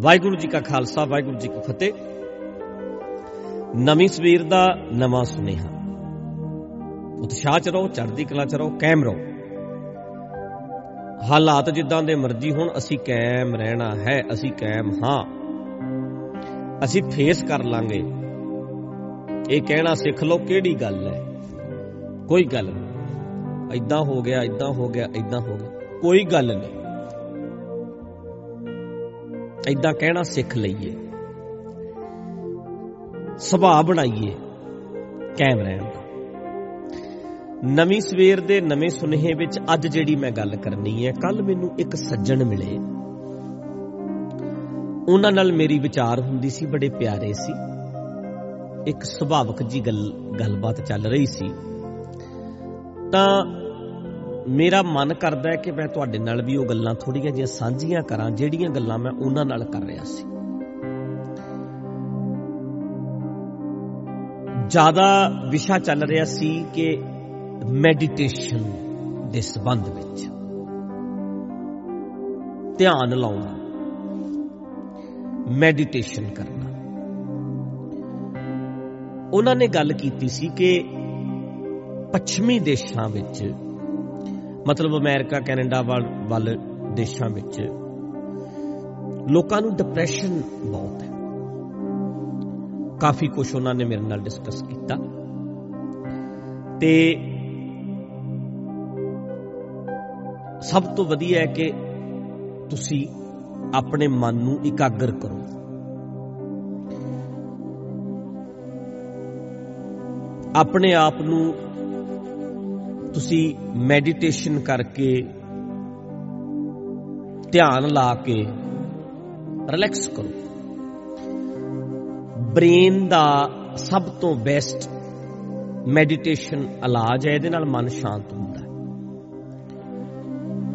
ਵਾਹਿਗੁਰੂ ਜੀ ਕਾ ਖਾਲਸਾ, ਵਾਹਿਗੁਰੂ ਜੀ ਕੀ ਫਤਿਹ। ਨਵੀਂ ਸਵੇਰ ਦਾ ਨਵਾਂ ਸੁਨੇਹਾ। ਉਤਸ਼ਾਹ ਚ ਰਹੋ, ਚੜ੍ਹਦੀ ਕਲਾ ਚ ਰਹੋ, ਕਾਇਮ ਰਹੋ। ਹਾਲਾਤ ਜਿੱਦਾਂ ਦੇ ਮਰਜ਼ੀ ਹੋਣ, ਅਸੀਂ ਕਾਇਮ ਰਹਿਣਾ ਹੈ, ਅਸੀਂ ਕਾਇਮ ਹਾਂ। ਅਸੀਂ ਫੇਸ ਕਰ ਲਾਂਗੇ। ਇਹ ਕਹਿਣਾ ਸਿੱਖ ਲਓ, ਕਿਹੜੀ ਗੱਲ ਹੈ? ਕੋਈ ਗੱਲ ਨਹੀਂ। ਇਦਾਂ ਹੋ ਗਿਆ ਇਦਾਂ ਹੋ ਗਿਆ ਇਦਾਂ ਹੋ ਗਿਆ। ਕੋਈ ਗੱਲ ਨਹੀਂ। ਇਦਾਂ ਕਹਿਣਾ ਸਿੱਖ ਲਈਏ। ਸੁਭਾਅ ਬਣਾਈਏ ਕਾਇਮ ਰਹਿਣ ਦਾ। ਨਵੀਂ ਸਵੇਰ ਦੇ ਨਵੇਂ ਸੁਨੇਹੇ ਵਿੱਚ ਅੱਜ ਜਿਹੜੀ ਮੈਂ ਗੱਲ ਕਰਨੀ ਹੈ, ਕੱਲ ਮੈਨੂੰ ਇੱਕ ਸੱਜਣ ਮਿਲੇ। ਉਹਨਾਂ ਨਾਲ ਮੇਰੀ ਵਿਚਾਰ ਹੁੰਦੀ ਸੀ, ਬੜੇ ਪਿਆਰੇ ਸੀ। ਇੱਕ ਸੁਭਾਵਕ ਜੀ ਗੱਲ, ਗੱਲਬਾਤ ਚੱਲ ਰਹੀ ਸੀ। ਤਾਂ ਮੇਰਾ ਮਨ ਕਰਦਾ ਹੈ ਕਿ ਮੈਂ ਤੁਹਾਡੇ ਨਾਲ ਵੀ ਉਹ ਗੱਲਾਂ ਥੋੜੀਆਂ ਜਿਹੀਆਂ ਸਾਂਝੀਆਂ ਕਰਾਂ, ਜਿਹੜੀਆਂ ਗੱਲਾਂ ਮੈਂ ਉਹਨਾਂ ਨਾਲ ਕਰ ਰਿਹਾ ਸੀ। ਜ਼ਿਆਦਾ ਵਿਸ਼ਾ ਚੱਲ ਰਿਹਾ ਸੀ ਕਿ ਮੈਡੀਟੇਸ਼ਨ ਦੇ ਸੰਬੰਧ ਵਿੱਚ। ਧਿਆਨ ਲਾਉਣਾ ਮੈਡੀਟੇਸ਼ਨ ਕਰਨਾ। ਉਹਨਾਂ ਨੇ ਗੱਲ ਕੀਤੀ ਸੀ ਕਿ ਪੱਛਮੀ ਦੇਸ਼ਾਂ ਵਿੱਚ ਮਤਲਬ ਅਮਰੀਕਾ, ਕੈਨੇਡਾ ਵੱਲ ਦੇਸ਼ਾਂ ਵਿੱਚ। ਲੋਕਾਂ ਨੂੰ ਡਿਪਰੈਸ਼ਨ ਬਹੁਤ ਹੈ। ਕਾਫੀ ਕੁਝ ਉਹਨਾਂ ਨੇ ਮੇਰੇ ਨਾਲ ਡਿਸਕਸ ਕੀਤਾ। ਤੇ ਸਭ ਤੋਂ ਵਧੀਆ ਹੈ ਕਿ ਤੁਸੀਂ ਆਪਣੇ ਮਨ ਨੂੰ ਇਕਾਗਰ ਕਰੋ। ਆਪਣੇ ਆਪ ਨੂੰ ਤੁਸੀਂ ਮੈਡੀਟੇਸ਼ਨ ਕਰਕੇ ਧਿਆਨ ਲਾ ਕੇ ਰਿਲੈਕਸ ਕਰੋ। ਬ੍ਰੇਨ ਦਾ ਸਭ ਤੋਂ ਬੈਸਟ ਮੈਡੀਟੇਸ਼ਨ ਇਲਾਜ ਹੈ, ਇਹਦੇ ਨਾਲ ਮਨ ਸ਼ਾਂਤ ਹੁੰਦਾ ਹੈ।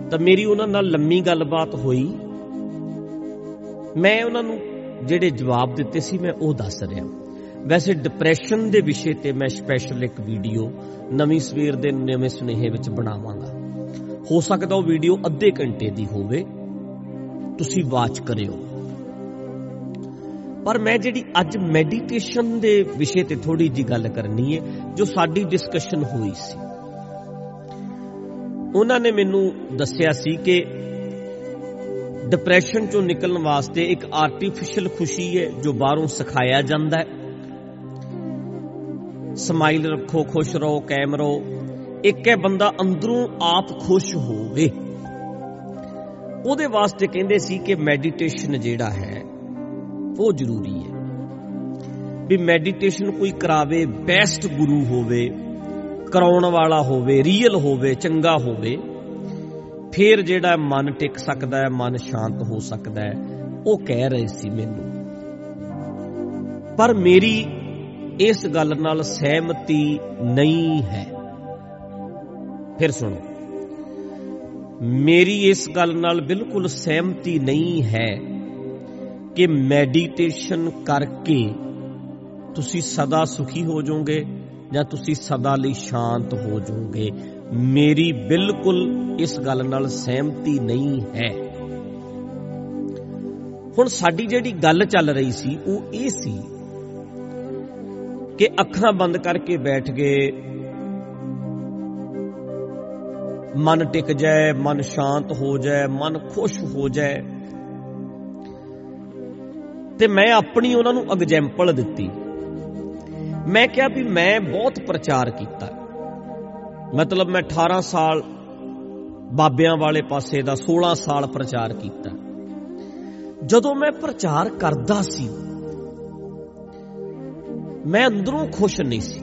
ਤਾਂ ਮੇਰੀ ਉਹਨਾਂ ਨਾਲ ਲੰਮੀ ਗੱਲਬਾਤ ਹੋਈ। ਮੈਂ ਉਹਨਾਂ ਨੂੰ ਜਿਹੜੇ ਜਵਾਬ ਦਿੱਤੇ ਸੀ, ਮੈਂ ਉਹ ਦੱਸ ਰਿਹਾ। ਵੈਸੇ ਡਿਪਰੈਸ਼ਨ ਦੇ ਵਿਸ਼ੇ ਤੇ ਮੈਂ ਸਪੈਸ਼ਲ ਇੱਕ ਵੀਡੀਓ ਨਵੀਂ ਸਵੇਰ ਦੇ ਨਵੇਂ ਸੁਨੇਹੇ ਵਿੱਚ ਬਣਾਵਾਂਗਾ। ਹੋ ਸਕਦਾ ਉਹ ਵੀਡੀਓ ਅੱਧੇ ਘੰਟੇ ਦੀ ਹੋਵੇ। ਤੁਸੀਂ ਵਾਚ ਕਰਿਓ। ਪਰ ਮੈਂ ਜਿਹੜੀ ਅੱਜ ਮੈਡੀਟੇਸ਼ਨ ਦੇ ਵਿਸ਼ੇ ਤੇ ਥੋੜੀ ਜੀ ਗੱਲ ਕਰਨੀ ਹੈ ਜੋ ਸਾਡੀ ਡਿਸਕਸ਼ਨ ਹੋਈ ਸੀ। ਉਹਨਾਂ ਨੇ ਮੈਨੂੰ ਦੱਸਿਆ ਸੀ ਕਿ ਡਿਪਰੈਸ਼ਨ ਚੋਂ ਨਿਕਲਣ ਵਾਸਤੇ ਇੱਕ ਆਰਟੀਫੀਸ਼ੀਅਲ ਖੁਸ਼ੀ ਹੈ ਜੋ ਬਾਹਰੋਂ ਸਿਖਾਇਆ ਜਾਂਦਾ ਹੈ। ਸਮਾਈਲ ਰੱਖੋ, ਖੁਸ਼ ਰਹੋ, ਕਾਇਮ ਰਹੋ। ਇੱਕ ਹੈ ਬੰਦਾ ਅੰਦਰੋਂ ਆਪ ਖੁਸ਼ ਹੋਵੇ। ਉਹਦੇ ਵਾਸਤੇ ਕਹਿੰਦੇ ਸੀ ਕਿ ਮੈਡੀਟੇਸ਼ਨ ਜਿਹੜਾ ਹੈ, ਉਹ ਜ਼ਰੂਰੀ ਹੈ। ਵੀ ਮੈਡੀਟੇਸ਼ਨ ਕੋਈ ਕਰਾਵੇ, ਬੈਸਟ ਗੁਰੂ ਹੋਵੇ, ਕਰਾਉਣ ਵਾਲਾ ਹੋਵੇ, ਰੀਅਲ ਹੋਵੇ, ਚੰਗਾ ਹੋਵੇ, ਫਿਰ ਜਿਹੜਾ ਮਨ ਟਿਕ ਸਕਦਾ ਹੈ, ਮਨ ਸ਼ਾਂਤ ਹੋ ਸਕਦਾ ਹੈ, ਉਹ ਕਹਿ ਰਹੇ ਸੀ ਮੈਨੂੰ। ਪਰ ਮੇਰੀ ਇਸ ਗੱਲ ਨਾਲ ਸਹਿਮਤੀ ਨਹੀਂ ਹੈ। ਫਿਰ ਸੁਣੋ। ਮੇਰੀ ਇਸ ਗੱਲ ਨਾਲ ਬਿਲਕੁਲ ਸਹਿਮਤੀ ਨਹੀਂ ਹੈ ਕਿ ਮੈਡੀਟੇਸ਼ਨ ਕਰਕੇ ਤੁਸੀਂ ਸਦਾ ਸੁਖੀ ਹੋ ਜਾਓਗੇ ਜਾਂ ਤੁਸੀਂ ਸਦਾ ਲਈ ਸ਼ਾਂਤ ਹੋ ਜਾਓਗੇ। ਮੇਰੀ ਬਿਲਕੁਲ ਇਸ ਗੱਲ ਨਾਲ ਸਹਿਮਤੀ ਨਹੀਂ ਹੈ। ਹੁਣ ਸਾਡੀ ਜਿਹੜੀ ਗੱਲ ਚੱਲ ਰਹੀ ਸੀ, ਉਹ ਇਹ ਸੀ ਕਿ ਅੱਖਾਂ ਬੰਦ ਕਰਕੇ ਬੈਠ ਗਏ। ਮਨ ਟਿਕ ਜਾਏ, ਮਨ ਸ਼ਾਂਤ ਹੋ ਜਾਏ, ਮਨ ਖੁਸ਼ ਹੋ ਜਾਏ। ਤੇ ਮੈਂ ਆਪਣੀ ਉਹਨਾਂ ਨੂੰ ਐਗਜ਼ਾਮਪਲ ਦਿੱਤੀ। ਮੈਂ ਕਿਹਾ ਵੀ ਮੈਂ ਬਹੁਤ ਪ੍ਰਚਾਰ ਕੀਤਾ। ਮਤਲਬ ਮੈਂ 18 ਸਾਲ ਬਾਬਿਆਂ ਵਾਲੇ ਪਾਸੇ ਦਾ 16 ਸਾਲ ਪ੍ਰਚਾਰ ਕੀਤਾ। ਜਦੋਂ ਮੈਂ ਪ੍ਰਚਾਰ ਕਰਦਾ ਸੀ ਮੈਂ ਅੰਦਰੋਂ ਖੁਸ਼ ਨਹੀਂ ਸੀ,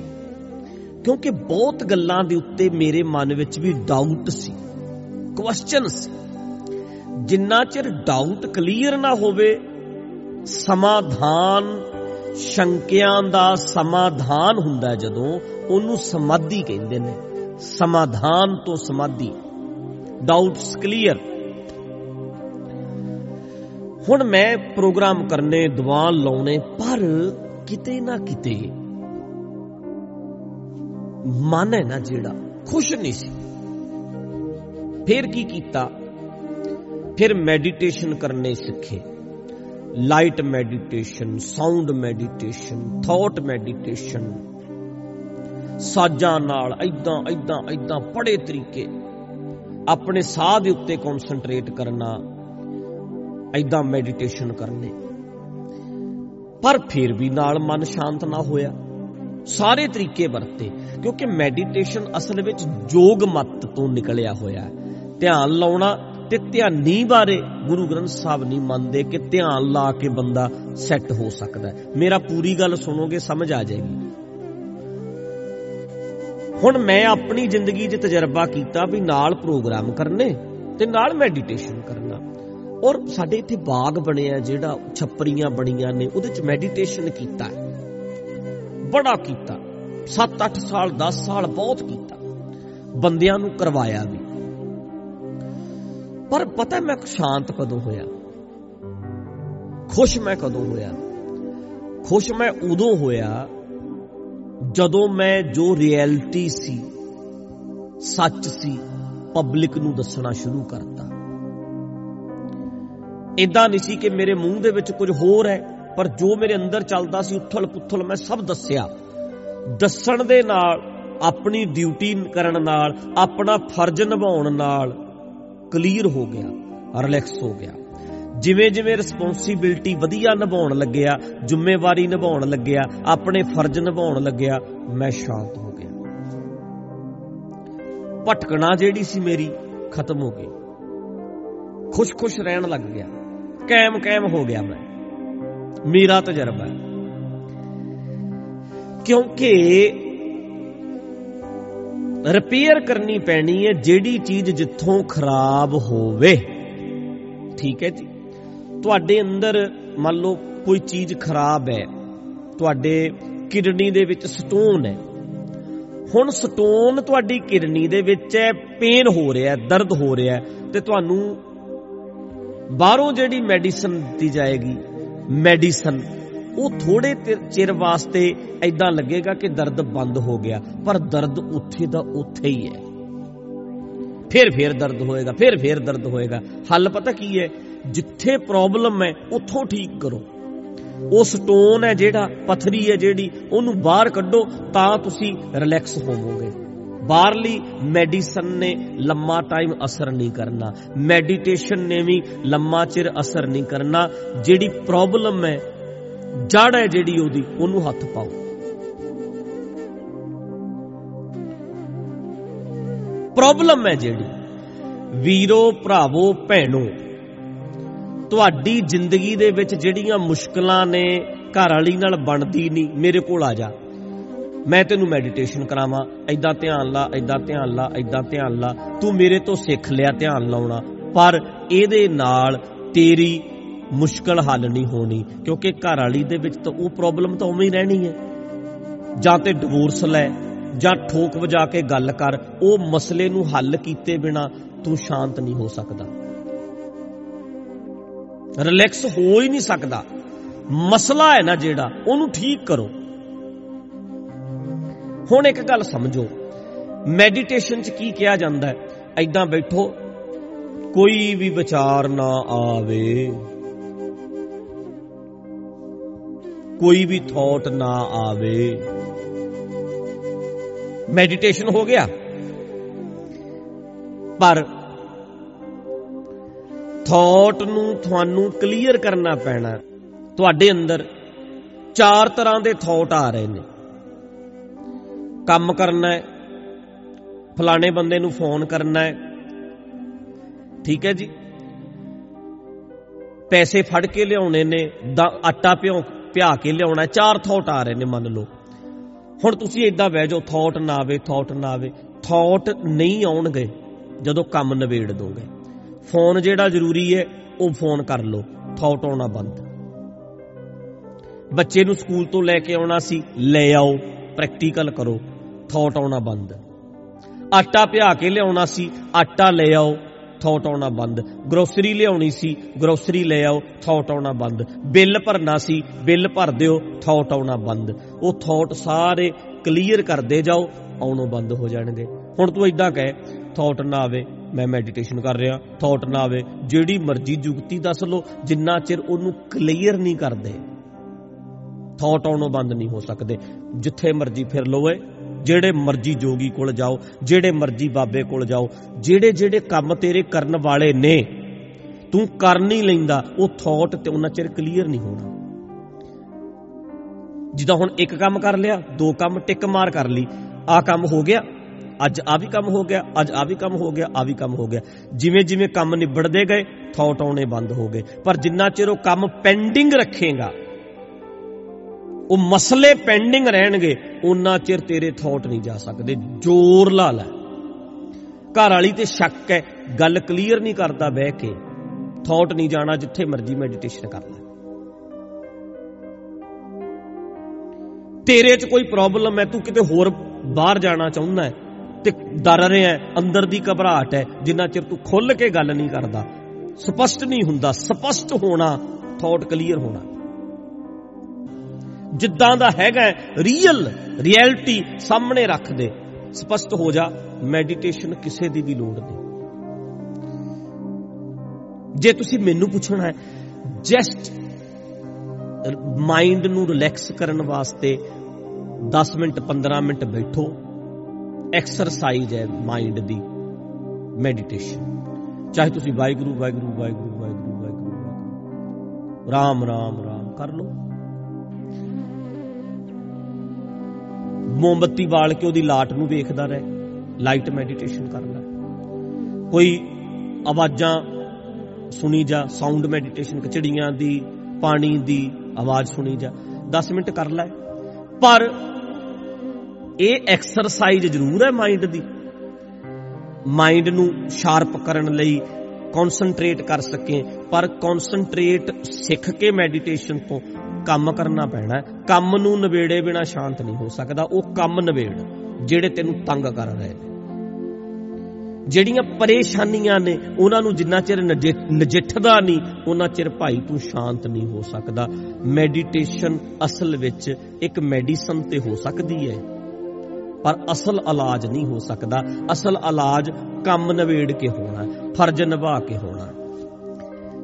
ਕਿਉਂਕਿ ਬਹੁਤ ਗੱਲਾਂ ਦੇ ਉੱਤੇ ਮੇਰੇ ਮਨ ਵਿੱਚ ਵੀ ਡਾਊਟ ਸੀ ਕੁਐਸਚਨ ਸੀ। ਜਿੰਨਾ ਚਿਰ ਡਾਊਟ ਕਲੀਅਰ ਨਾ ਹੋਵੇ, ਸਮਾਧਾਨ, ਸ਼ੰਕਿਆਂ ਦਾ ਸਮਾਧਾਨ ਹੁੰਦਾ ਜਦੋਂ ਉਹਨੂੰ ਸਮਾਧੀ ਕਹਿੰਦੇ ਨੇ, ਸਮਾਧਾਨ ਤੋਂ ਸਮਾਧੀ। ਡਾਊਟਸ ਕਲੀਅਰ ਹੁਣ ਮੈਂ ਪ੍ਰੋਗਰਾਮ ਕਰਨੇ, ਦੀਵਾਨ ਲਾਉਣੇ, ਪਰ ਕਿਤੇ ਨਾ ਕਿਤੇ ਮਨ ਹੈ ਨਾ ਜਿਹੜਾ, ਖੁਸ਼ ਨਹੀਂ ਸੀ। ਫਿਰ ਕੀ ਕੀਤਾ? ਫਿਰ ਮੈਡੀਟੇਸ਼ਨ ਕਰਨੇ ਸਿੱਖੇ। Light meditation sound meditation thought meditation ਸਾਜਾਂ ਨਾਲ ਐਦਾਂ ਐਦਾਂ ਐਦਾਂ ਪੜੇ ਤਰੀਕੇ। ਆਪਣੇ ਸਾਹ ਦੇ ਉੱਤੇ ਕਨਸੈਂਟਰੇਟ ਕਰਨਾ। ਐਦਾਂ ਮੈਡੀਟੇਸ਼ਨ ਕਰਨੇ। ਪਰ ਫਿਰ ਵੀ ਨਾਲ ਮਨ ਸ਼ਾਂਤ ਨਾ ਹੋਇਆ। ਸਾਰੇ ਤਰੀਕੇ ਵਰਤੇ, ਕਿਉਂਕਿ ਮੈਡੀਟੇਸ਼ਨ ਅਸਲ ਵਿੱਚ ਯੋਗ ਮਤ ਤੋਂ ਨਿਕਲਿਆ ਹੋਇਆ ਹੈ। ਧਿਆਨ ਲਾਉਣਾ ਤੇ ਧਿਆਨੀ ਬਾਰੇ ਗੁਰੂ ਗ੍ਰੰਥ ਸਾਹਿਬ ਨਹੀਂ ਮੰਨਦੇ ਕਿ ਧਿਆਨ ਲਾ ਕੇ ਬੰਦਾ ਸੈੱਟ ਹੋ ਸਕਦਾ ਹੈ। ਮੇਰਾ ਪੂਰੀ ਗੱਲ ਸੁਣੋਗੇ, ਸਮਝ ਆ ਜਾਏਗੀ। ਹੁਣ ਮੈਂ ਆਪਣੀ ਜ਼ਿੰਦਗੀ 'ਚ ਤਜਰਬਾ ਕੀਤਾ ਵੀ ਨਾਲ ਪ੍ਰੋਗਰਾਮ ਕਰਨੇ ਤੇ ਨਾਲ ਮੈਡੀਟੇਸ਼ਨ ਕਰਨਾ। ਔਰ ਸਾਡੇ ਇੱਥੇ ਬਾਗ ਬਣਿਆ ਜਿਹੜਾ ਛੱਪਰੀਆਂ ਬਣੀਆਂ ਨੇ, ਉਹਦੇ 'ਚ ਮੈਡੀਟੇਸ਼ਨ ਕੀਤਾ ਬੜਾ ਕੀਤਾ। 7-8 ਸਾਲ 10 ਸਾਲ ਬਹੁਤ ਕੀਤਾ। ਬੰਦਿਆਂ ਨੂੰ ਕਰਵਾਇਆ ਵੀ। ਪਰ ਪਤਾ ਮੈਂ ਸ਼ਾਂਤ ਕਦੋਂ ਹੋਇਆ? ਖੁਸ਼ ਮੈਂ ਕਦੋਂ ਹੋਇਆ? ਖੁਸ਼ ਮੈਂ ਉਦੋਂ ਹੋਇਆ ਜਦੋਂ ਮੈਂ ਜੋ ਰਿਐਲਿਟੀ ਸੀ, ਸੱਚ ਸੀ ਪਬਲਿਕ ਨੂੰ ਦੱਸਣਾ ਸ਼ੁਰੂ ਕਰਤਾ। ਇਦਾਂ ਨਹੀਂ ਸੀ ਕਿ ਮੇਰੇ ਮੂੰਹ ਦੇ ਵਿੱਚ ਕੁਝ ਹੋਰ ਹੈ, ਪਰ ਜੋ ਮੇਰੇ ਅੰਦਰ ਚੱਲਦਾ ਸੀ ਉਥਲ ਪੁਥਲ ਮੈਂ ਸਭ ਦੱਸਿਆ। ਦੱਸਣ ਦੇ ਨਾਲ, ਆਪਣੀ ਡਿਊਟੀ ਕਰਨ ਨਾਲ, ਆਪਣਾ ਫਰਜ਼ ਨਿਭਾਉਣ ਨਾਲ ਕਲੀਅਰ ਹੋ ਗਿਆ, ਰਿਲੈਕਸ ਹੋ ਗਿਆ। ਜਿਵੇਂ ਜਿਵੇਂ ਰਿਸਪੌਂਸਿਬਿਲਟੀ ਵਧੀਆ ਨਿਭਾਉਣ ਲੱਗਿਆ, ਜ਼ਿੰਮੇਵਾਰੀ ਨਿਭਾਉਣ ਲੱਗਿਆ, ਆਪਣੇ ਫਰਜ਼ ਨਿਭਾਉਣ ਲੱਗਿਆ, ਮੈਂ ਸ਼ਾਂਤ ਹੋ ਗਿਆ। ਭਟਕਣਾ ਜਿਹੜੀ ਸੀ ਮੇਰੀ, ਖਤਮ ਹੋ ਗਈ। ਖੁਸ਼-ਖੁਸ਼ ਰਹਿਣ ਲੱਗ ਗਿਆ। ਕਾਇਮ ਕਾਇਮ ਹੋ ਗਿਆ ਮੈਂ। ਮੇਰਾ ਤਜਰਬਾ ਕਿਉਂਕਿ ਰਿਪੇਅਰ ਕਰਨੀ ਪੈਣੀ ਹੈ ਜਿਹੜੀ ਚੀਜ਼ ਜਿੱਥੋਂ ਖਰਾਬ ਹੋਵੇ। ਠੀਕ ਹੈ ਜੀ। ਤੁਹਾਡੇ ਅੰਦਰ ਮੰਨ ਲਓ ਕੋਈ ਚੀਜ਼ ਖਰਾਬ ਹੈ। ਤੁਹਾਡੇ ਕਿਡਨੀ ਦੇ ਵਿੱਚ ਸਟੋਨ ਹੈ। ਹੁਣ ਸਟੋਨ ਤੁਹਾਡੀ ਕਿਡਨੀ ਦੇ ਵਿੱਚ ਹੈ ਪੇਨ ਹੋ ਰਿਹਾ ਦਰਦ ਹੋ ਰਿਹਾ ਤੇ ਤੁਹਾਨੂੰ ਬਾਹਰੋਂ ਜਿਹੜੀ ਮੈਡੀਸਨ ਦਿੱਤੀ ਜਾਏਗੀ, ਮੈਡੀਸਨ, ਉਹ ਥੋੜੇ ਚਿਰ ਵਾਸਤੇ ਐਦਾਂ ਲੱਗੇਗਾ ਕਿ ਦਰਦ ਬੰਦ ਹੋ ਗਿਆ, ਪਰ ਦਰਦ ਉੱਥੇ ਦਾ ਉੱਥੇ ਹੀ ਹੈ। ਫਿਰ ਫਿਰ ਦਰਦ ਹੋਏਗਾ, ਫਿਰ ਫਿਰ ਦਰਦ ਹੋਏਗਾ। ਹੱਲ ਪਤਾ ਕੀ ਹੈ? ਜਿੱਥੇ ਪ੍ਰੋਬਲਮ ਹੈ, ਉੱਥੋਂ ਠੀਕ ਕਰੋ। ਉਹ ਸਟੋਨ ਹੈ ਜਿਹੜਾ, ਪਥਰੀ ਹੈ ਜਿਹੜੀ, ਉਹਨੂੰ ਬਾਹਰ ਕੱਢੋ, ਤਾਂ ਤੁਸੀਂ ਰਿਲੈਕਸ ਹੋਵੋਗੇ। ਬਾਹਰਲੀ ਮੈਡੀਸਨ ਨੇ ਲੰਮਾ ਟਾਈਮ ਅਸਰ ਨਹੀਂ ਕਰਨਾ। ਮੈਡੀਟੇਸ਼ਨ ਨੇ ਵੀ ਲੰਮਾ ਚਿਰ ਅਸਰ ਨਹੀਂ ਕਰਨਾ। ਜਿਹੜੀ ਪ੍ਰੋਬਲਮ ਹੈ ਜੜ ਹੈ ਜਿਹੜੀ ਉਹਦੀ, ਉਹਨੂੰ ਹੱਥ ਪਾਓ। ਪ੍ਰੋਬਲਮ ਹੈ ਜਿਹੜੀ। ਵੀਰੋ, ਭਰਾਵੋ, ਭੈਣੋ, ਤੁਹਾਡੀ ਜ਼ਿੰਦਗੀ ਦੇ ਵਿੱਚ ਜਿਹੜੀਆਂ ਮੁਸ਼ਕਲਾਂ ਨੇ ਘਰ ਵਾਲੀ ਨਾਲ ਬਣਦੀ ਨਹੀਂ, ਮੇਰੇ ਕੋਲ ਆ ਜਾ। ਮੈਂ ਤੈਨੂੰ ਮੈਡੀਟੇਸ਼ਨ ਕਰਾਵਾਂ। ਐਦਾਂ ਧਿਆਨ ਲਾ ਐਦਾਂ ਧਿਆਨ ਲਾ ਐਦਾਂ ਧਿਆਨ ਲਾ। ਤੂੰ ਮੇਰੇ ਤੋਂ ਸਿੱਖ ਲਿਆ, ਧਿਆਨ ਲਾਉਣਾ। ਪਰ ਇਹਦੇ ਨਾਲ ਤੇਰੀ ਮੁਸ਼ਕਲ ਹੱਲ ਨਹੀਂ ਹੋਣੀ, ਕਿਉਂਕਿ ਘਰ ਵਾਲੀ ਦੇ ਵਿੱਚ ਤਾਂ ਉਹ ਪ੍ਰੋਬਲਮ ਤਾਂ ਉਵੇਂ ਹੀ ਰਹਿਣੀ ਹੈ। ਜਾਂ ਤੇ ਡਿਵੋਰਸ ਲੈ, ਜਾਂ ਠੋਕ ਵਜਾ ਕੇ ਗੱਲ ਕਰ। ਉਹ ਮਸਲੇ ਨੂੰ ਹੱਲ ਕੀਤੇ ਬਿਨਾ ਤੂੰ ਸ਼ਾਂਤ ਨਹੀਂ ਹੋ ਸਕਦਾ। ਰਿਲੈਕਸ ਹੋ ਹੀ ਨਹੀਂ ਸਕਦਾ। ਮਸਲਾ ਹੈ ਨਾ ਜਿਹੜਾ, ਉਹਨੂੰ ਠੀਕ ਕਰੋ। ਹੁਣ ਇੱਕ ਗੱਲ ਸਮਝੋ। ਮੈਡੀਟੇਸ਼ਨ 'ਚ ਕੀ ਕਿਹਾ ਜਾਂਦਾ ਹੈ? ਐਦਾਂ ਬੈਠੋ, ਕੋਈ ਵੀ ਵਿਚਾਰ ਨਾ ਆਵੇ। ਕੋਈ ਵੀ ਥਾਟ ਨਾ ਆਵੇ। ਮੈਡੀਟੇਸ਼ਨ ਹੋ ਗਿਆ। ਪਰ ਥਾਟ ਨੂੰ ਤੁਹਾਨੂੰ ਕਲੀਅਰ ਕਰਨਾ ਪੈਣਾ। ਤੁਹਾਡੇ ਅੰਦਰ ਚਾਰ ਤਰ੍ਹਾਂ ਦੇ ਥਾਟ ਆ ਰਹੇ ਨੇ। ਕੰਮ ਕਰਨਾ ਹੈ, ਫਲਾਣੇ ਬੰਦੇ ਨੂੰ ਫੋਨ ਕਰਨਾ ਹੈ। ਠੀਕ ਹੈ ਜੀ? ਪੈਸੇ ਫੜ ਕੇ ਲਿਆਉਣੇ ਨੇ ਆਟਾ ਪਿਓ ਪਿਆ ਕੇ ਲਿਆਉਣਾ ਚਾਰ ਥਾਟ ਆ ਰਹੇ ਨੇ ਮੰਨ ਲਓ। ਹੁਣ ਤੁਸੀਂ ਇਦਾਂ ਬਹਿ ਜਾਓ ਥਾਟ ਨਾ ਆਵੇ ਥਾਟ ਨਾ ਆਵੇ। ਥਾਟ ਨਹੀਂ ਆਉਣਗੇ, ਜਦੋਂ ਕੰਮ ਨਵੇੜ ਦੋਗੇ। ਫੋਨ ਜਿਹੜਾ ਜ਼ਰੂਰੀ ਹੈ, ਉਹ ਫੋਨ ਕਰ ਲਓ ਥਾਟ ਆਉਣਾ ਬੰਦ। ਬੱਚੇ ਨੂੰ ਸਕੂਲ ਤੋਂ ਲੈ ਕੇ ਆਉਣਾ ਸੀ, ਲੈ ਆਓ ਪ੍ਰੈਕਟੀਕਲ ਕਰੋ। ਥਾਟ ਆਉਣਾ ਬੰਦ। ਆਟਾ ਪਿਆ ਕੇ ਲਿਆਉਣਾ ਸੀ, ਆਟਾ ਲੈ ਆਓ ਥਾਟ ਆਉਣਾ ਬੰਦ। ਗਰੋਸਰੀ ਲਿਆਉਣੀ ਸੀ, ਗਰੋਸਰੀ ਲੈ ਆਓ ਥਾਟ ਆਉਣਾ ਬੰਦ। ਬਿੱਲ ਭਰਨਾ ਸੀ, ਬਿੱਲ ਭਰ ਦਿਓ ਥਾਟ ਆਉਣਾ ਬੰਦ। ਉਹ ਥਾਟ ਸਾਰੇ ਕਲੀਅਰ ਕਰਦੇ ਜਾਓ, ਆਉਣੋਂ ਬੰਦ ਹੋ ਜਾਣਗੇ। ਹੁਣ ਤੂੰ ਇਦਾਂ ਕਹੇ, ਥਾਟ ਨਾ ਆਵੇ, ਮੈਂ ਮੈਡੀਟੇਸ਼ਨ ਕਰ ਰਿਹਾ, ਥਾਟ ਨਾ ਆਵੇ, ਜਿਹੜੀ ਮਰਜ਼ੀ ਜੁਗਤੀ ਦੱਸ ਲਓ, ਜਿੰਨਾ ਚਿਰ ਉਹਨੂੰ ਕਲੀਅਰ ਨਹੀਂ ਕਰਦੇ। ਥਾਟ ਆਉਣੋਂ ਬੰਦ ਨਹੀਂ ਹੋ ਸਕਦੇ। ਜਿੱਥੇ ਮਰਜ਼ੀ ਫਿਰ ਲਓਏ ਜਿਹੜੇ ਮਰਜ਼ੀ ਜੋਗੀ ਕੋਲ ਜਾਓ, ਜਿਹੜੇ ਮਰਜ਼ੀ ਬਾਬੇ ਕੋਲ ਜਾਓ, ਜਿਹੜੇ ਜਿਹੜੇ ਕੰਮ ਤੇਰੇ ਕਰਨ ਵਾਲੇ ਨੇ, ਤੂੰ ਕਰ ਨਹੀਂ ਲੈਂਦਾ, ਉਹ ਥਾਟ ਤੇ ਉਹਨਾਂ ਚਿਰ ਕਲੀਅਰ ਨਹੀਂ ਹੋਣਾ। ਜਿੱਦਾਂ ਹੁਣ ਇੱਕ ਕੰਮ ਕਰ ਲਿਆ, ਦੋ ਕੰਮ ਟਿਕ ਮਾਰ ਕਰ ਲਈ ਆ ਕੰਮ ਹੋ ਗਿਆ, ਅੱਜ ਆ ਵੀ ਕੰਮ ਹੋ ਗਿਆ, ਅੱਜ ਆ ਵੀ ਕੰਮ ਹੋ ਗਿਆ ਆ ਵੀ ਕੰਮ ਹੋ ਗਿਆ। ਜਿਵੇਂ ਜਿਵੇਂ ਕੰਮ ਨਿਬੜਦੇ ਗਏ ਥਾਟ ਆਉਣੇ ਬੰਦ ਹੋ ਗਏ। ਪਰ ਜਿੰਨਾ ਚਿਰ ਉਹ ਕੰਮ ਪੈਂਡਿੰਗ ਰੱਖੇਗਾ ਉਹ ਮਸਲੇ ਪੈਂਡਿੰਗ ਰਹਿਣਗੇ, ਉਹਨਾਂ ਚਿਰ ਤੇਰੇ ਥਾਟ ਨਹੀਂ ਜਾ ਸਕਦੇ। ਜ਼ੋਰ ਲਾ ਲੈ। ਘਰ ਵਾਲੀ ਤੇ ਸ਼ੱਕ ਹੈ, ਗੱਲ ਕਲੀਅਰ ਨਹੀਂ ਕਰਦਾ ਬਹਿ ਕੇ। ਥਾਟ ਨਹੀਂ ਜਾਣਾ ਜਿੱਥੇ ਮਰਜ਼ੀ ਮੈਡੀਟੇਸ਼ਨ ਕਰ ਲੈ। ਤੇਰੇ 'ਚ ਕੋਈ ਪ੍ਰੋਬਲਮ ਹੈ, ਤੂੰ ਕਿਤੇ ਹੋਰ ਬਾਹਰ ਜਾਣਾ ਚਾਹੁੰਦਾ ਹੈ ਤੇ ਡਰ ਰਿਹਾ ਅੰਦਰ ਦੀ ਘਬਰਾਹਟ ਹੈ, ਜਿੰਨਾ ਚਿਰ ਤੂੰ ਖੁੱਲ ਕੇ ਗੱਲ ਨਹੀਂ ਕਰਦਾ। ਸਪਸ਼ਟ ਨਹੀਂ ਹੁੰਦਾ, ਸਪਸ਼ਟ ਹੋਣਾ ਥਾਟ ਕਲੀਅਰ ਹੋਣਾ। ਜਿੱਦਾਂ ਦਾ ਹੈਗਾ ਰੀਅਲ ਰਿਐਲਿਟੀ ਸਾਹਮਣੇ ਰੱਖ ਦੇ। ਸਪਸ਼ਟ ਹੋ ਜਾ ਮੈਡੀਟੇਸ਼ਨ ਕਿਸੇ ਦੀ ਵੀ ਲੋੜ ਨਹੀਂ। ਜੇ ਤੁਸੀਂ ਮੈਨੂੰ ਪੁੱਛਣਾ ਹੈ ਜਸਟ ਮਾਈਂਡ ਨੂੰ ਰਿਲੈਕਸ ਕਰਨ ਵਾਸਤੇ 10 ਮਿੰਟ 15 ਮਿੰਟ ਬੈਠੋ। ਐਕਸਰਸਾਈਜ਼ ਹੈ ਮਾਈਂਡ ਦੀ ਮੈਡੀਟੇਸ਼ਨ ਚਾਹੇ ਤੁਸੀਂ ਵਾਹਿਗੁਰੂ ਵਾਹਿਗੁਰੂ ਵਾਹਿਗੁਰੂ ਵਾਹਿਗੁਰੂ ਵਾਹਿਗੁਰੂ। ਰਾਮ ਰਾਮ ਰਾਮ, ਕਰ ਲਓ। ਮੋਮਬੱਤੀ ਬਾਲ ਕੇ ਉਹਦੀ ਲਾਟ ਨੂੰ ਵੇਖਦਾ ਰਹੇ ਲਾਈਟ ਮੈਡੀਟੇਸ਼ਨ ਕਰ ਲੈ ਕੋਈ ਆਵਾਜ਼ਾਂ ਸੁਣੀ ਜਾ ਸਾਊਂਡ ਮੈਡੀਟੇਸ਼ਨ ਕਚੜੀਆਂ ਦੀ, ਪਾਣੀ ਦੀ ਆਵਾਜ਼ ਸੁਣੀ ਜਾ 10 ਮਿੰਟ ਕਰ ਲੈ। ਪਰ ਇਹ ਐਕਸਰਸਾਈਜ਼ ਜ਼ਰੂਰ ਹੈ ਮਾਈਂਡ ਦੀ। ਮਾਈਂਡ ਨੂੰ ਸ਼ਾਰਪ ਕਰਨ ਲਈ ਕਨਸੈਂਟਰੇਟ ਕਰ ਸਕੇ ਪਰ ਕਨਸੈਂਟਰੇਟ ਸਿੱਖ ਕੇ ਮੈਡੀਟੇਸ਼ਨ ਤੋਂ ਕੰਮ ਕਰਨਾ ਪੈਣਾ ਕੰਮ ਨੂੰ ਨਵੇੜੇ ਬਿਨਾ ਸ਼ਾਂਤ ਨਹੀਂ ਹੋ ਸਕਦਾ। ਉਹ ਕੰਮ ਨਵੇੜ ਜਿਹੜੇ ਤੈਨੂੰ ਤੰਗ ਕਰ ਰਹੇ ਨੇ। ਜਿਹੜੀਆਂ ਪਰੇਸ਼ਾਨੀਆਂ ਨੇ, ਉਹਨਾਂ ਨੂੰ ਜਿੰਨਾ ਚਿਰ ਨਜਿੱਠਦਾ ਨਹੀਂ, ਉਹਨਾਂ ਚਿਰ ਭਾਈ ਤੂੰ ਸ਼ਾਂਤ ਨਹੀਂ ਹੋ ਸਕਦਾ। ਮੈਡੀਟੇਸ਼ਨ ਅਸਲ ਵਿੱਚ ਇੱਕ ਮੈਡੀਸਨ ਤੇ ਹੋ ਸਕਦੀ ਹੈ। ਪਰ ਅਸਲ ਇਲਾਜ ਨਹੀਂ ਹੋ ਸਕਦਾ। ਅਸਲ ਇਲਾਜ ਕੰਮ ਨਵੇੜ ਕੇ ਹੋਣਾ ਫਰਜ਼ ਨਿਭਾ ਕੇ ਹੋਣਾ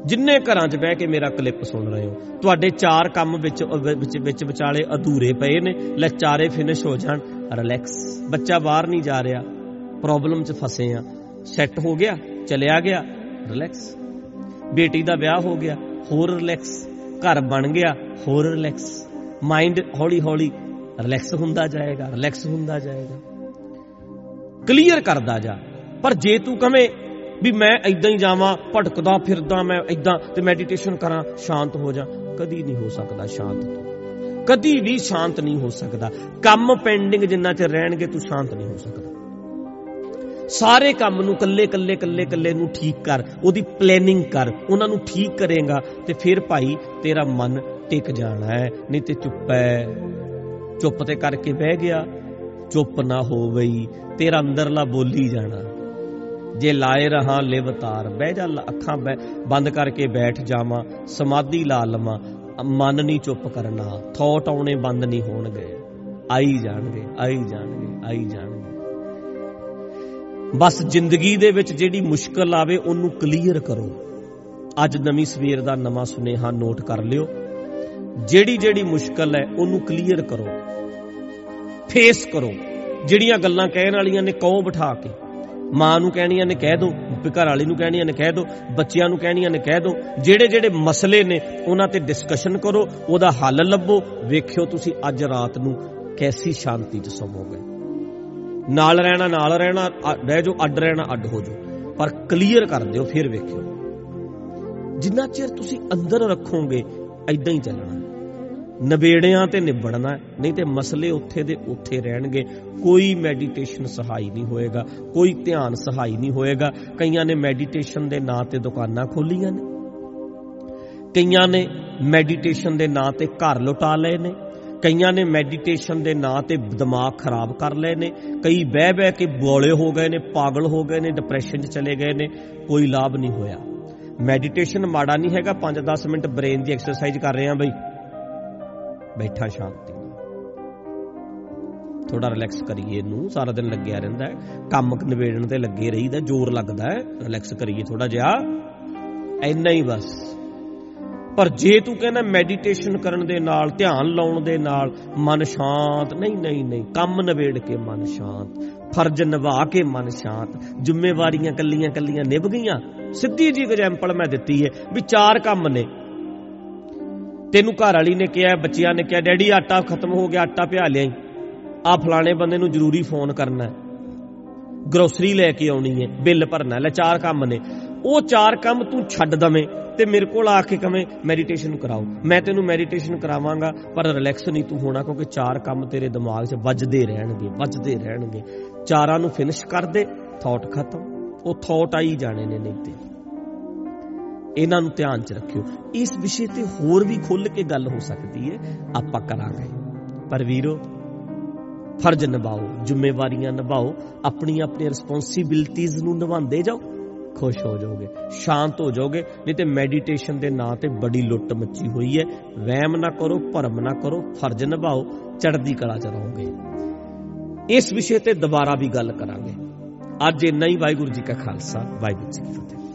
ਜਿੰਨੇ ਘਰਾਂ 'ਚ ਬਹਿ ਕੇ ਮੇਰਾ ਕਲਿੱਪ ਸੁਣ ਰਹੇ ਹੋ, ਤੁਹਾਡੇ ਚਾਰ ਕੰਮ ਵਿੱਚ ਵਿੱਚ ਵਿੱਚ ਵਿਚਾਲੇ ਅਧੂਰੇ ਪਏ ਨੇ ਲੈ ਚਾਰੇ ਫਿਨਿਸ਼ ਹੋ ਜਾਣ ਰਿਲੈਕਸ ਬੱਚਾ ਬਾਹਰ ਨਹੀਂ ਜਾ ਰਿਹਾ ਪ੍ਰੋਬਲਮ 'ਚ ਫਸੇ ਆ ਸੈੱਟ ਹੋ ਗਿਆ, ਚਲਿਆ ਗਿਆ ਰਿਲੈਕਸ ਬੇਟੀ ਦਾ ਵਿਆਹ ਹੋ ਗਿਆ, ਹੋਰ ਰਿਲੈਕਸ ਘਰ ਬਣ ਗਿਆ, ਹੋਰ ਰਿਲੈਕਸ ਮਾਈਂਡ ਹੌਲੀ ਹੌਲੀ ਰਿਲੈਕਸ ਹੁੰਦਾ ਜਾਏਗਾ ਰਿਲੈਕਸ ਹੁੰਦਾ ਜਾਏਗਾ। ਕਲੀਅਰ ਕਰਦਾ ਜਾ। ਪਰ ਜੇ ਤੂੰ ਕਵੇਂ ਵੀ ਮੈਂ ਇਦਾਂ ਹੀ ਜਾਵਾਂ, ਭਟਕਦਾ ਫਿਰਦਾ ਮੈਂ ਇਦਾਂ ਤੇ ਮੈਡੀਟੇਸ਼ਨ ਕਰਾਂ, ਸ਼ਾਂਤ ਹੋ ਜਾ। ਕਦੀ ਨਹੀਂ ਹੋ ਸਕਦਾ ਸ਼ਾਂਤ ਤੂੰ। ਕਦੀ ਵੀ ਸ਼ਾਂਤ ਨਹੀਂ ਹੋ ਸਕਦਾ। ਕੰਮ ਪੈਂਡਿੰਗ ਜਿੰਨਾ ਚਿਰ ਰਹਿਣਗੇ, ਤੂੰ ਸ਼ਾਂਤ ਨਹੀਂ ਹੋ ਸਕਦਾ। ਸਾਰੇ ਕੰਮ ਨੂੰ ਕੱਲੇ ਕੱਲੇ ਕੱਲੇ ਕੱਲੇ ਨੂੰ ਠੀਕ ਕਰ, ਉਹਦੀ ਪਲੈਨਿੰਗ ਕਰ, ਉਹਨਾਂ ਨੂੰ ਠੀਕ ਕਰੇਗਾ ਤੇ ਫਿਰ ਭਾਈ ਤੇਰਾ ਮਨ ਟਿਕ ਜਾਣਾ ਹੈ, ਨਹੀਂ ਤੇ ਚੁੱਪ ਹੈ। ਚੁੱਪ ਤੇ ਕਰਕੇ ਬਹਿ ਗਿਆ, ਚੁੱਪ ਨਾ ਹੋ ਗਈ ਤੇਰਾ ਅੰਦਰਲਾ ਬੋਲੀ ਜਾਣਾ। ਜੇ ਲਾਏ ਰਹਾ ਲਿਵਤਾਰ ਬਹਿ ਜਾ ਅੱਖਾਂ ਬੰਦ ਕਰਕੇ ਬੈਠ ਜਾਵਾਂ, ਸਮਾਧੀ ਲਾ ਲਵਾਂ, ਮਨ ਨਹੀਂ ਚੁੱਪ ਕਰਨਾ ਥੌਟ ਆਉਣੇ ਬੰਦ ਨਹੀਂ ਹੋਣਗੇ। ਆਈ ਜਾਣਗੇ ਆਈ ਜਾਣਗੇ ਆਈ ਜਾਣਗੇ। ਬਸ ਜ਼ਿੰਦਗੀ ਦੇ ਵਿੱਚ ਜਿਹੜੀ ਮੁਸ਼ਕਲ ਆਵੇ ਉਹਨੂੰ ਕਲੀਅਰ ਕਰੋ। ਅੱਜ ਨਵੀਂ ਸਵੇਰ ਦਾ ਨਵਾਂ ਸੁਨੇਹਾ ਨੋਟ ਕਰ ਲਿਓ। ਜਿਹੜੀ ਜਿਹੜੀ ਮੁਸ਼ਕਲ ਹੈ ਉਹਨੂੰ ਕਲੀਅਰ ਕਰੋ। ਫੇਸ ਕਰੋ। ਜਿਹੜੀਆਂ ਗੱਲਾਂ ਕਹਿਣ ਵਾਲੀਆਂ ਨੇ ਕਹੋ ਬਿਠਾ ਕੇ? ਮਾਂ ਨੂੰ ਕਹਿਣੀਆਂ ਨੇ ਕਹਿ ਦੋ ਘਰ ਵਾਲੀ ਨੂੰ ਕਹਿਣੀਆਂ ਨੇ ਕਹਿ ਦੋ, ਬੱਚਿਆਂ ਨੂੰ ਕਹਿਣੀਆਂ ਨੇ ਕਹਿ ਦੋ, ਜਿਹੜੇ ਜਿਹੜੇ ਮਸਲੇ ਨੇ ਉਹਨਾਂ ਤੇ ਡਿਸਕਸ਼ਨ ਕਰੋ, ਉਹਦਾ ਹੱਲ ਲੱਭੋ। ਵੇਖਿਓ ਤੁਸੀਂ ਅੱਜ ਰਾਤ ਨੂੰ ਕੈਸੀ ਸ਼ਾਂਤੀ 'ਚ ਸੌਵੋਗੇ। ਨਾਲ ਰਹਿਣਾ ਨਾਲ ਰਹਿਣਾ ਰਹਿ ਜੋ ਅੱਡ ਰਹਿਣਾ, ਅੱਡ ਹੋ ਜੋ ਪਰ ਕਲੀਅਰ ਕਰ ਦਿਓ, ਫਿਰ ਵੇਖਿਓ। ਜਿੰਨਾ ਚਿਰ ਤੁਸੀਂ ਅੰਦਰ ਰੱਖੋਗੇ ਐਦਾਂ ਹੀ ਚੱਲਣਾ। ਨਵੇੜਿਆਂ ਤੇ ਨਿਬੜਨਾ ਨਹੀਂ ਤੇ ਮਸਲੇ ਉੱਥੇ ਦੇ ਉੱਥੇ ਰਹਿਣਗੇ। ਕੋਈ ਮੈਡੀਟੇਸ਼ਨ ਸਹਾਈ ਨਹੀਂ ਹੋਏਗਾ। ਕੋਈ ਧਿਆਨ ਸਹਾਈ ਨਹੀਂ ਹੋਏਗਾ। ਕਈਆਂ ਨੇ ਮੈਡੀਟੇਸ਼ਨ ਦੇ ਨਾਂ ਤੇ ਦੁਕਾਨਾਂ ਖੋਲੀਆਂ ਨੇ। ਕਈਆਂ ਨੇ ਮੈਡੀਟੇਸ਼ਨ ਦੇ ਨਾਂ ਤੇ ਘਰ ਲੁਟਾ ਲਏ ਨੇ। ਕਈਆਂ ਨੇ ਮੈਡੀਟੇਸ਼ਨ ਦੇ ਨਾਂ ਤੇ ਦਿਮਾਗ ਖਰਾਬ ਕਰ ਲਏ ਨੇ। ਕਈ ਬਹਿ ਬਹਿ ਕੇ ਬੋਲੇ ਹੋ ਗਏ ਨੇ, ਪਾਗਲ ਹੋ ਗਏ ਨੇ ਡਿਪਰੈਸ਼ਨ 'ਚ ਚਲੇ ਗਏ ਨੇ। ਕੋਈ ਲਾਭ ਨਹੀਂ ਹੋਇਆ। ਮੈਡੀਟੇਸ਼ਨ ਮਾੜਾ ਨਹੀਂ ਹੈਗਾ। 5-10 ਮਿੰਟ ਬ੍ਰੇਨ ਦੀ ਐਕਸਰਸਾਈਜ਼ ਕਰ ਰਹੇ ਆ ਬਈ। ਬੈਠਾ ਸ਼ਾਂਤੀ ਥੋੜਾ ਰਿਲੈਕਸ ਕਰੀਏ ਇਹਨੂੰ, ਸਾਰਾ ਦਿਨ ਲੱਗਿਆ ਰਹਿੰਦਾ ਹੈ। ਕੰਮ ਨਿਬੇੜਨ ਤੇ ਲੱਗੇ ਰਹੀਦਾ, ਜ਼ੋਰ ਲੱਗਦਾ ਹੈ। ਰਿਲੈਕਸ ਕਰੀਏ ਥੋੜਾ ਜਿਹਾ। ਐਨਾ ਹੀ ਬਸ। ਪਰ ਜੇ ਤੂੰ ਕਹਿੰਦਾ ਮੈਡੀਟੇਸ਼ਨ ਕਰਨ ਦੇ ਨਾਲ, ਧਿਆਨ ਲਾਉਣ ਦੇ ਨਾਲ, ਮਨ ਸ਼ਾਂਤ, ਨਹੀਂ ਨਹੀਂ ਨਹੀਂ। ਕੰਮ ਨਿਬੇੜ ਕੇ ਮਨ ਸ਼ਾਂਤ। ਫਰਜ਼ ਨਿਭਾ ਕੇ ਮਨ ਸ਼ਾਂਤ। ਜ਼ਿੰਮੇਵਾਰੀਆਂ ਕੱਲੀਆਂ ਕੱਲੀਆਂ ਨਿਭ ਗਈਆਂ। ਸਿੱਧੀ ਜੀ ਐਗਜ਼ਾਮਪਲ ਮੈਂ ਦਿੱਤੀ ਹੈ ਵੀ ਚਾਰ ਕੰਮ ਨੇ। ਤੈਨੂੰ ਘਰ ਵਾਲੀ ਨੇ ਕਿਹਾ, ਬੱਚਿਆਂ ਨੇ ਕਿਹਾ, ਡੈਡੀ, ਆਟਾ ਖਤਮ ਹੋ ਗਿਆ, ਆਟਾ ਪਿਆ ਲਿਆਈ। ਆ ਫਲਾਣੇ ਬੰਦੇ ਨੂੰ ਜ਼ਰੂਰੀ ਫੋਨ ਕਰਨਾ ਹੈ। ਗਰੋਸਰੀ ਲੈ ਕੇ ਆਉਣੀ ਹੈ, ਬਿੱਲ ਭਰਨਾ ਲੈ, ਚਾਰ ਕੰਮ ਨੇ। ਉਹ ਚਾਰ ਕੰਮ ਤੂੰ ਛੱਡ ਦਵੇਂ ਤੇ ਮੇਰੇ ਕੋਲ ਆ ਕੇ ਕਵੇਂ ਮੈਡੀਟੇਸ਼ਨ ਕਰਾਓ। ਮੈਂ ਤੈਨੂੰ ਮੈਡੀਟੇਸ਼ਨ ਕਰਾਵਾਂਗਾ, ਪਰ ਰਿਲੈਕਸ ਨਹੀਂ ਤੂੰ ਹੋਣਾ, ਕਿਉਂਕਿ ਚਾਰ ਕੰਮ ਤੇਰੇ ਦਿਮਾਗ 'ਚ ਵੱਜਦੇ ਰਹਿਣਗੇ ਵੱਜਦੇ ਰਹਿਣਗੇ। ਚਾਰਾਂ ਨੂੰ ਫਿਨਿਸ਼ ਕਰ ਦੇ ਥਾਟ ਖਤਮ। ਉਹ ਥਾਟ ਆਈ ਜਾਣੇ ਨੇ ਨਹੀਂ ਤੇ ਇਹਨਾਂ ਨੂੰ ਧਿਆਨ 'ਚ ਰੱਖਿਓ। ਇਸ ਵਿਸ਼ੇ ਤੇ ਹੋਰ ਵੀ ਖੁੱਲ ਕੇ ਗੱਲ ਹੋ ਸਕਦੀ ਹੈ ਆਪਾਂ ਕਰਾਂਗੇ। ਪਰ ਵੀਰੋ, ਫਰਜ਼ ਨਿਭਾਓ, ਜ਼ਿੰਮੇਵਾਰੀਆਂ ਨਿਭਾਓ, ਆਪਣੀਆਂ ਆਪਣੀਆਂ ਰਿਸਪੌਂਸਿਬਿਲਟੀਆਂ ਨੂੰ ਨਿਭਾਉਂਦੇ ਜਾਓ, ਖੁਸ਼ ਹੋ ਜਾਓਗੇ, ਸ਼ਾਂਤ ਹੋ ਜਾਓਗੇ, ਨਹੀਂ ਤੇ ਮੈਡੀਟੇਸ਼ਨ ਦੇ ਨਾਂ ਤੇ ਬੜੀ ਲੁੱਟ ਮੱਚੀ ਹੋਈ ਹੈ ਵਹਿਮ ਨਾ ਕਰੋ, ਭਰਮ ਨਾ ਕਰੋ, ਫਰਜ਼ ਨਿਭਾਓ, ਚੜ੍ਹਦੀ ਕਲਾ ਚ ਰਹੋਗੇ। ਇਸ ਵਿਸ਼ੇ ਤੇ ਦੁਬਾਰਾ ਵੀ ਗੱਲ ਕਰਾਂਗੇ। ਅੱਜ ਇੰਨਾ ਹੀ, ਵਾਹਿਗੁਰੂ ਜੀ ਕਾ ਖਾਲਸਾ, ਵਾਹਿਗੁਰੂ ਜੀ ਕੀ ਫਤਿਹ।